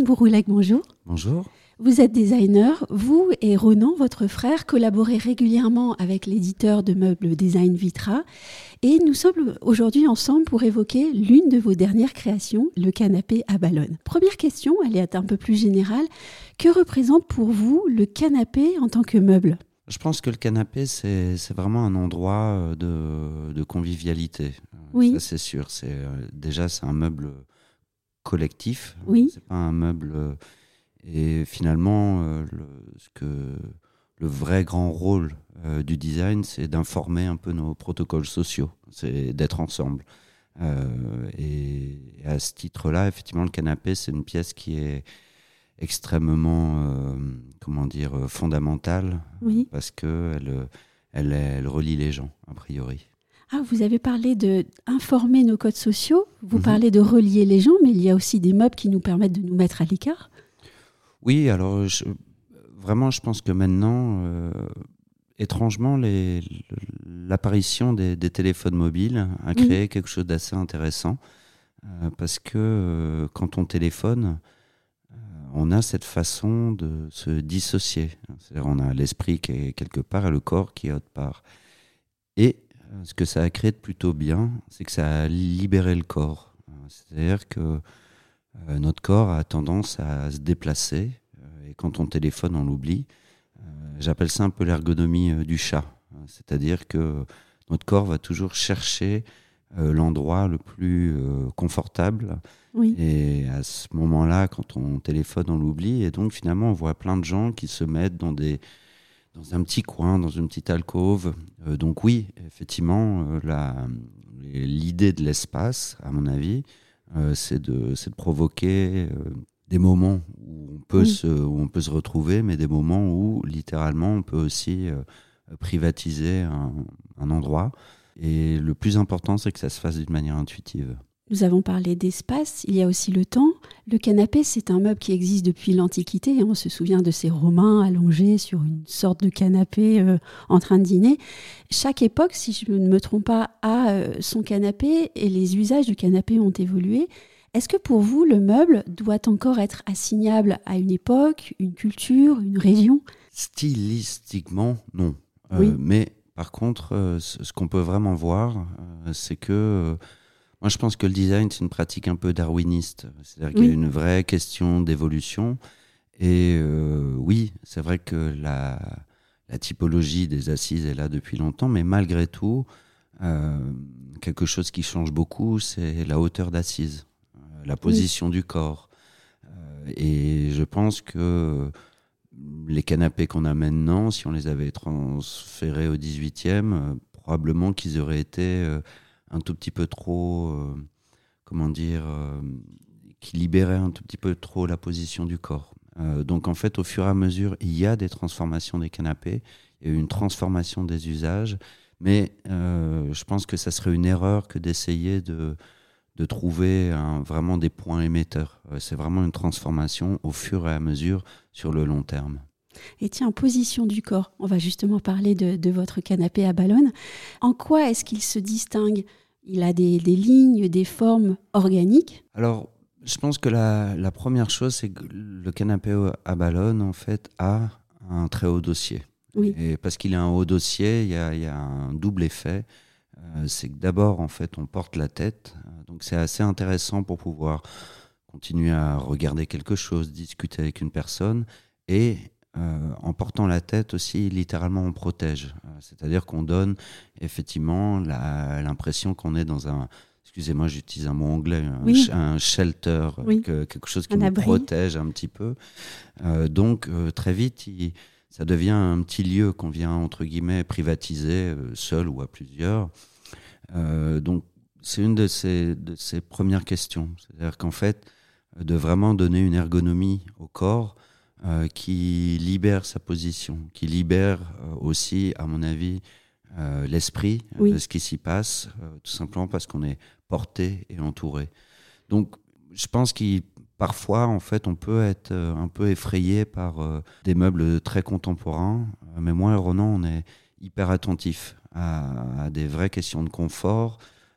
Antoine bonjour. Bonjour. Vous êtes designer. Vous et Ronan, votre frère, collaborez régulièrement avec l'éditeur de meubles Design Vitra. Et nous sommes aujourd'hui ensemble pour évoquer l'une de vos dernières créations, le canapé à ballonne. Première question, elle est un peu plus générale. Que représente pour vous le canapé en tant que meuble? Je pense que le canapé, c'est vraiment un endroit de, de convivialité. Oui. C'est sûr. C'est déjà, c'est un meuble collectif. Oui. C'est pas un meuble et finalement, euh, le, ce que, le vrai grand rôle euh, du design, c'est d'informer un peu nos protocoles sociaux, c'est d'être ensemble. Euh, et, à ce titre-là, effectivement, le canapé, c'est une pièce qui est extrêmement, comment dire, fondamentale, oui. parce que elle, elle, elle, relie les gens, a priori. Ah, vous avez parlé de informer nos codes sociaux, vous -hmm. parlez de relier les gens, mais il y a aussi des meubles qui nous permettent de nous mettre à l'écart. Oui, alors je, vraiment, je pense que maintenant, euh, étrangement, l'apparition des, des, téléphones mobiles a créé mmh. quelque chose d'assez intéressant euh, parce que euh, quand on téléphone, on a cette façon de se dissocier. C'est-à-dire, on a l'esprit qui est quelque part et le corps qui est autre part. Et ce que ça a créé de plutôt bien, c'est que ça a libéré le corps. C'est-à-dire que euh, notre corps a tendance à se déplacer euh, et quand on téléphone, on l'oublie. Euh, j'appelle ça un peu l'ergonomie du chat, c'est-à-dire que notre corps va toujours chercher l'endroit le plus confortable. Oui. Et à ce moment-là, quand on téléphone, on l'oublie. Et donc finalement, on voit plein de gens qui se mettent dans des dans un petit coin, dans une petite alcôve. Euh, donc oui, effectivement, euh, l'idée de l'espace, à mon avis, euh, c'est de, de, provoquer des moments où on, peut Oui. se, où on peut se retrouver, mais des moments où littéralement on peut aussi privatiser un, un endroit. Et le plus important, c'est que ça se fasse d'une manière intuitive. Nous avons parlé d'espace, il y a aussi le temps. Le canapé, c'est un meuble qui existe depuis l'Antiquité. et On se souvient de ces Romains allongés sur une sorte de canapé euh, en train de dîner. Chaque époque, si je ne me trompe pas, a euh, son canapé et les usages du canapé ont évolué. Est-ce que pour vous, le meuble doit encore être assignable à une époque, une culture, une région? Stylistiquement, non. Euh, Oui. mais par contre, ce qu'on peut vraiment voir, c'est que moi je pense que le design c'est une pratique un peu darwiniste. C'est-à-dire qu'il y a Oui. une vraie question d'évolution. Et euh, oui, c'est vrai que la, la typologie des assises est là depuis longtemps, mais malgré tout, euh, quelque chose qui change beaucoup, c'est la hauteur d'assise, euh, la position du corps. Euh, et je pense que les canapés qu'on a maintenant, si on les avait transférés au 18e, euh, probablement qu'ils auraient été un tout petit peu trop, euh, comment dire, euh, qui libéraient un tout petit peu trop la position du corps. Euh, donc en fait, au fur et à mesure, il y a des transformations des canapés, il y a une transformation des usages, mais je pense que ça serait une erreur que d'essayer de, trouver vraiment des points émetteurs. C'est vraiment une transformation au fur et à mesure sur le long terme. Et tiens, position du corps. On va justement parler de, de votre canapé à ballonne. En quoi est-ce qu'il se distingue? Il a des, des lignes, des formes organiques? Alors, je pense que la, la première chose, c'est que le canapé à ballonne, en fait, a un très haut dossier. Oui. Et parce qu'il a un haut dossier, il y a, il y a un double effet. Euh, c'est que d'abord, en fait, on porte la tête. Euh, Donc, c'est assez intéressant pour pouvoir continuer à regarder quelque chose, discuter avec une personne. Et euh, en portant la tête aussi, littéralement, on protège. Euh, C'est-à-dire qu'on donne effectivement l'impression qu'on est dans un. Excusez-moi, j'utilise un mot anglais, un, Oui. sh- un shelter, Oui. que- quelque chose qui Un nous abri. protège un petit peu. Euh, donc, euh, très vite, il- ça devient un petit lieu qu'on vient, entre guillemets, privatiser, euh, seul ou à plusieurs. Euh, donc, c'est une de ces, de ces premières questions. C'est-à-dire qu'en fait, euh, de vraiment donner une ergonomie au corps euh, qui libère sa position, qui libère euh, aussi, à mon avis, euh, l'esprit Oui. de ce qui s'y passe, tout simplement parce qu'on est porté et entouré. Donc, je pense qu'il parfois, en fait, on peut être un peu effrayé par des meubles très contemporains, mais moi et Ronan, on est hyper attentif à, à des vraies questions de confort,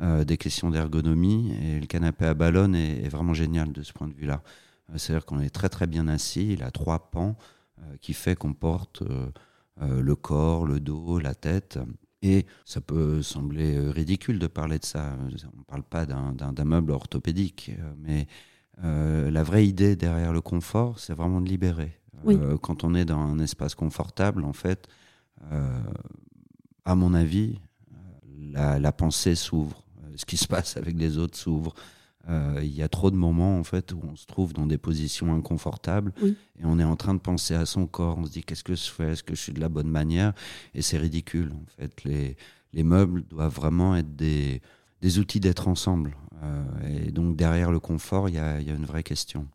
des questions d'ergonomie, et le canapé à ballonne est, est vraiment génial de ce point de vue-là. C'est-à-dire qu'on est très très bien assis. Il a trois pans qui fait qu'on porte le corps, le dos, la tête. Et ça peut sembler ridicule de parler de ça. On ne parle pas d'un meuble orthopédique, mais la vraie idée derrière le confort, c'est vraiment de libérer. quand on est dans un espace confortable, en fait, à mon avis, la, pensée s'ouvre, euh, ce qui se passe avec les autres s'ouvre. Euh, il y a trop de moments en fait où on se trouve dans des positions inconfortables et on est en train de penser à son corps. On se dit qu'est-ce que je fais? Est-ce que je suis de la bonne manière? Et c'est ridicule en fait. Les, les meubles doivent vraiment être des, des outils d'être ensemble. Euh, et donc derrière le confort, il y a, y a, une vraie question.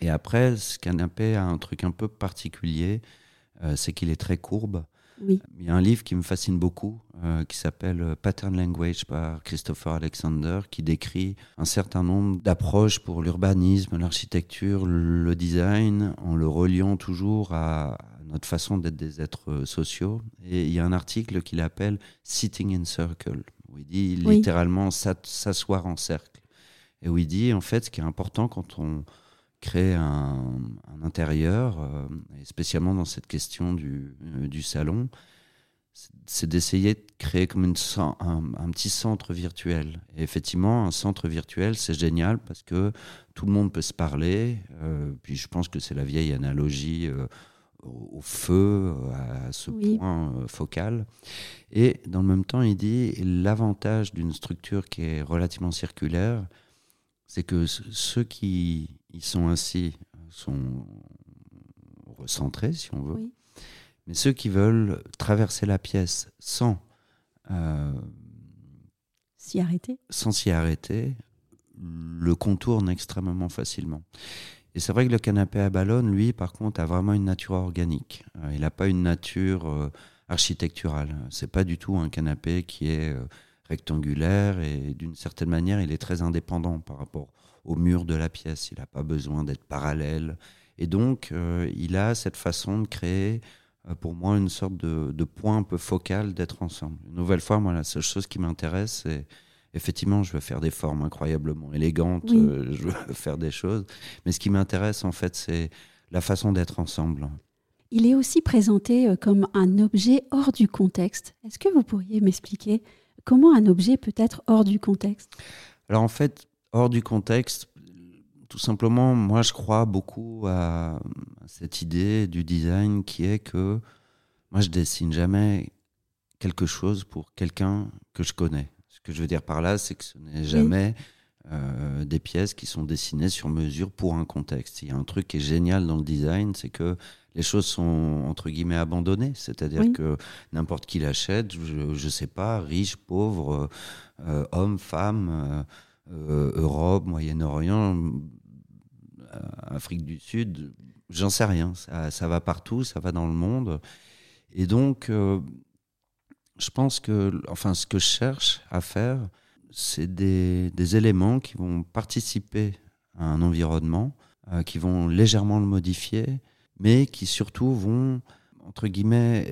Et après, ce canapé a un truc un peu particulier, c'est qu'il est très courbe. Il y a un livre qui me fascine beaucoup, euh, qui s'appelle euh, Pattern Language par Christopher Alexander, qui décrit un certain nombre d'approches pour l'urbanisme, l'architecture, le design, en le reliant toujours à notre façon d'être des êtres euh, sociaux. Et il y a un article qu'il appelle Sitting in Circle, où il dit littéralement s'asseoir en cercle. Et où il dit, en fait, ce qui est important quand on créer un, intérieur, euh, et spécialement dans cette question du, euh, du salon, c'est d'essayer de créer comme une, un, petit centre virtuel. Et effectivement, un centre virtuel, c'est génial parce que tout le monde peut se parler. Euh, puis je pense que c'est la vieille analogie au, feu, à ce point focal. Et dans le même temps, il dit l'avantage d'une structure qui est relativement circulaire, c'est que ceux qui ils sont ainsi, sont recentrés, si on veut. Mais ceux qui veulent traverser la pièce sans euh, s'y arrêter, sans s'y arrêter, le contournent extrêmement facilement. Et c'est vrai que le canapé à ballon, lui, par contre, a vraiment une nature organique. Euh, il n'a pas une nature euh, architecturale. C'est pas du tout un canapé qui est rectangulaire et d'une certaine manière, il est très indépendant par rapport au mur de la pièce. Il n'a pas besoin d'être parallèle. Et donc, euh, il a cette façon de créer, euh, pour moi, une sorte de, point un peu focal d'être ensemble. Une nouvelle fois, moi, la seule chose qui m'intéresse, c'est effectivement, je veux faire des formes incroyablement élégantes, euh, je veux faire des choses. Mais ce qui m'intéresse, en fait, c'est la façon d'être ensemble. Il est aussi présenté comme un objet hors du contexte. Est-ce que vous pourriez m'expliquer comment un objet peut être hors du contexte? Alors en fait, hors du contexte, tout simplement, moi je crois beaucoup à, cette idée du design qui est que moi je dessine jamais quelque chose pour quelqu'un que je connais. Ce que je veux dire par là, c'est que ce n'est jamais euh, des pièces qui sont dessinées sur mesure pour un contexte. Il y a un truc qui est génial dans le design, c'est que les choses sont entre guillemets abandonnées, c'est-à-dire que n'importe qui l'achète, je ne sais pas, riche, pauvre, euh, homme, femme. Euh, euh, Europe, Moyen-Orient, euh, Afrique du Sud, j'en sais rien. Ça, va partout, ça va dans le monde. Et donc, euh, je pense que, enfin, ce que je cherche à faire, c'est des, éléments qui vont participer à un environnement, qui vont légèrement le modifier, mais qui surtout vont, entre guillemets,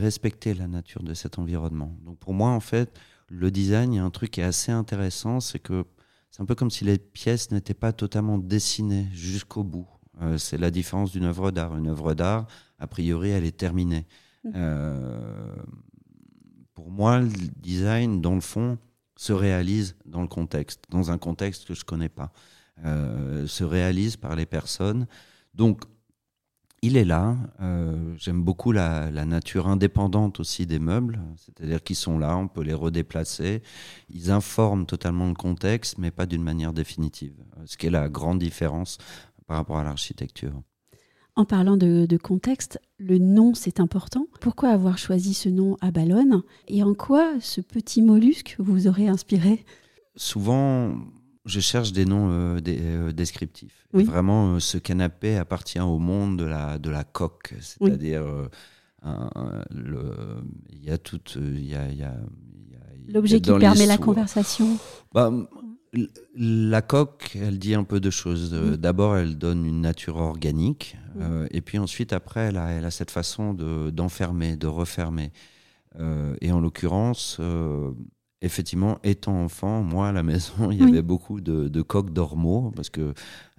respecter la nature de cet environnement. Donc pour moi, en fait, le design, il y a un truc qui est assez intéressant, c'est que c'est un peu comme si les pièces n'étaient pas totalement dessinées jusqu'au bout. Euh, c'est la différence d'une œuvre d'art. Une œuvre d'art, a priori, elle est terminée. Mmh. Euh, pour moi, le design, dans le fond, se réalise dans le contexte, dans un contexte que je ne connais pas. Euh, se réalise par les personnes. Donc, il est là. Euh, j'aime beaucoup la, nature indépendante aussi des meubles, c'est-à-dire qu'ils sont là, on peut les redéplacer. Ils informent totalement le contexte, mais pas d'une manière définitive, euh, ce qui est la grande différence par rapport à l'architecture. En parlant de, contexte, le nom, c'est important. Pourquoi avoir choisi ce nom à Ballonne Et en quoi ce petit mollusque vous aurait inspiré? Souvent, je cherche des noms euh, euh, descriptifs. Vraiment, euh, ce canapé appartient au monde de la, de la coque, c'est-à-dire il y a tout, il y a, l'objet qui permet la conversation. Bah, la coque, elle dit un peu de choses. D'abord, elle donne une nature organique, et puis ensuite, après, elle a, elle a cette façon d'enfermer, de refermer. et en l'occurrence, effectivement, étant enfant, moi à la maison, il y avait beaucoup de, coques d'ormeaux parce que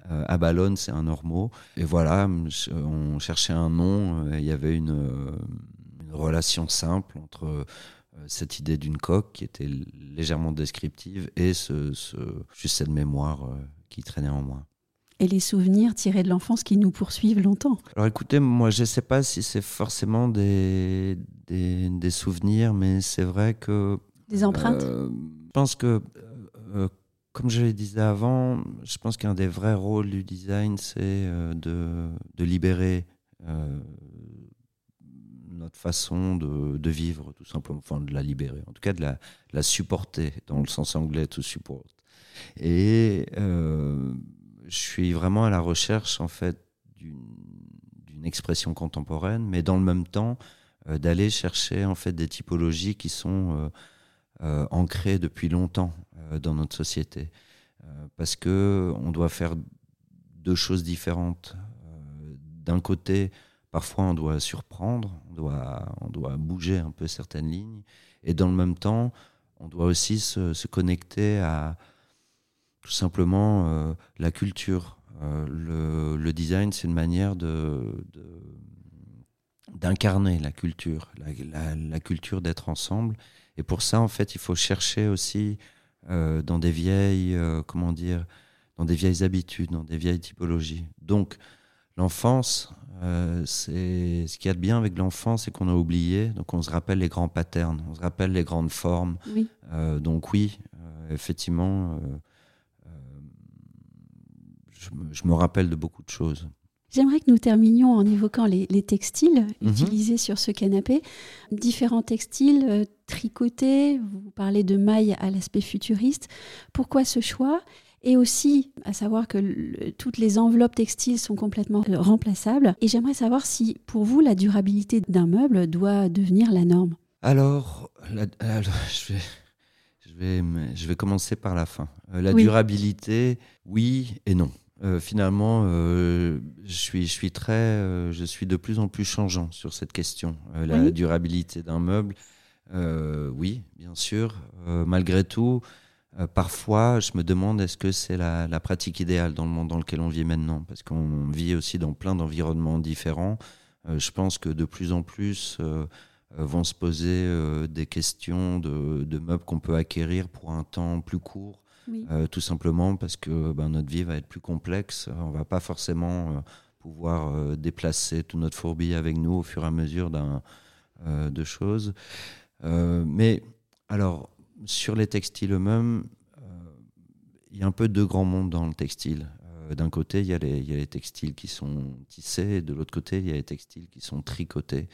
à Ballon, c'est un normaux. Et voilà, on cherchait un nom. Il y avait une, relation simple entre cette idée d'une coque qui était légèrement descriptive et ce, juste cette mémoire qui traînait en moi et les souvenirs tirés de l'enfance qui nous poursuivent longtemps. Alors écoutez, moi je ne sais pas si c'est forcément des, des, souvenirs, mais c'est vrai que... Des empreintes euh, Je pense que, euh, comme je le disais avant, je pense qu'un des vrais rôles du design, c'est euh, de, libérer notre façon de, vivre, tout simplement, enfin de la libérer, en tout cas de la, supporter, dans le sens anglais, to support. Et je suis vraiment à la recherche en fait d'une expression contemporaine, mais dans le même temps euh, d'aller chercher en fait des typologies qui sont euh, euh, ancrées depuis longtemps dans notre société, parce que on doit faire deux choses différentes. D'un côté, parfois on doit surprendre, on doit, on doit bouger un peu certaines lignes, et dans le même temps, on doit aussi se, connecter à tout simplement euh, la culture. Euh, le, design, c'est une manière de, d'incarner la culture, la, culture d'être ensemble. Et pour ça, en fait, il faut chercher aussi euh, dans des vieilles, comment dire, dans des vieilles habitudes, dans des vieilles typologies. Donc, l'enfance, c'est ce qu'il y a de bien avec l'enfance, c'est qu'on a oublié. Donc, on se rappelle les grands patterns, on se rappelle les grandes formes. donc, oui, effectivement je me, rappelle de beaucoup de choses. J'aimerais que nous terminions en évoquant les, textiles mhm. utilisés sur ce canapé. Différents textiles euh, tricotés, vous parlez de mailles à l'aspect futuriste. Pourquoi ce choix? Et aussi à savoir que toutes les enveloppes textiles sont complètement euh, remplaçables. Et j'aimerais savoir si pour vous la durabilité d'un meuble doit devenir la norme. Alors, je, vais, je, vais, je, vais, commencer par la fin. Euh, la durabilité, oui et non. Euh, finalement, euh, je, suis, je, suis très, euh, je suis de plus en plus changeant sur cette question. la durabilité d'un meuble, oui, bien sûr. malgré tout, parfois, je me demande est-ce que c'est la, la, pratique idéale dans le monde dans lequel on vit maintenant? Parce qu'on vit aussi dans plein d'environnements différents. je pense que de plus en plus vont se poser des questions de, de meubles qu'on peut acquérir pour un temps plus court euh, tout simplement parce que ben, notre vie va être plus complexe. On va pas forcément euh, pouvoir euh, déplacer toute notre fourbi avec nous au fur et à mesure de choses. mais alors, sur les textiles eux-mêmes, il y a un peu deux grands mondes dans le textile. D'un côté, il y, a les, textiles qui sont tissés, de l'autre côté, il y a les textiles qui sont tricotés.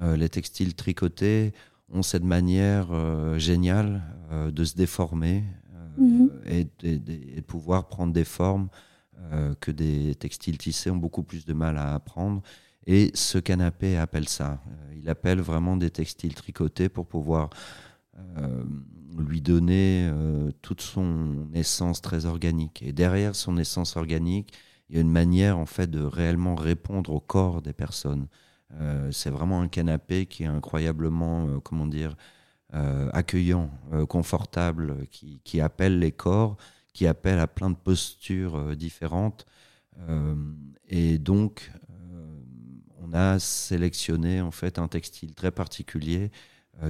les textiles tricotés ont cette manière géniale de se déformer, Mhm. et, de pouvoir prendre des formes euh, que des textiles tissés ont beaucoup plus de mal à apprendre. Et ce canapé appelle ça. Euh, il appelle vraiment des textiles tricotés pour pouvoir euh, lui donner toute son essence très organique. Et derrière son essence organique, il y a une manière en fait de réellement répondre au corps des personnes. c'est vraiment un canapé qui est incroyablement, comment dire, euh, accueillant, euh, confortable, qui, qui, appelle les corps, qui appelle à plein de postures euh, différentes. et donc, on a sélectionné en fait un textile très particulier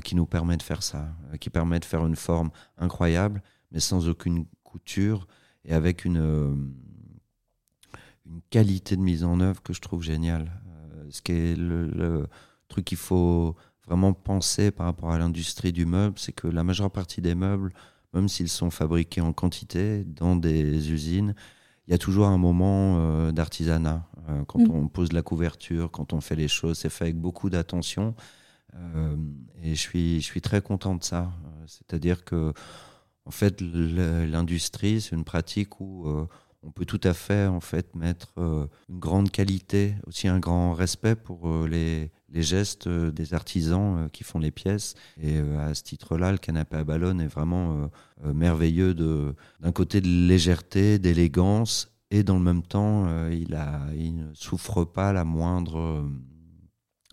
qui nous permet de faire ça, qui permet de faire une forme incroyable, mais sans aucune couture et avec une, une qualité de mise en œuvre que je trouve géniale. ce qui est le truc qu'il faut vraiment penser par rapport à l'industrie du meuble, c'est que la majeure partie des meubles, même s'ils sont fabriqués en quantité dans des usines, il y a toujours un moment euh, d'artisanat. Euh, quand mm. on pose la couverture, quand on fait les choses, c'est fait avec beaucoup d'attention. Euh, et je suis, je suis très content de ça. C'est-à-dire que, en fait, l'industrie, c'est une pratique où on peut tout à fait en fait mettre une grande qualité, aussi un grand respect pour les, les gestes euh, des artisans euh, qui font les pièces. Et euh, à ce titre-là, le canapé à ballon est vraiment merveilleux d'un côté de légèreté, d'élégance, et dans le même temps, il, a, il ne souffre pas la moindre,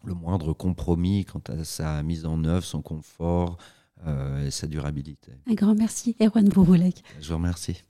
le moindre compromis quant à sa mise en œuvre, son confort et sa durabilité. Un grand merci, Erwan Bouroulek. Je vous remercie.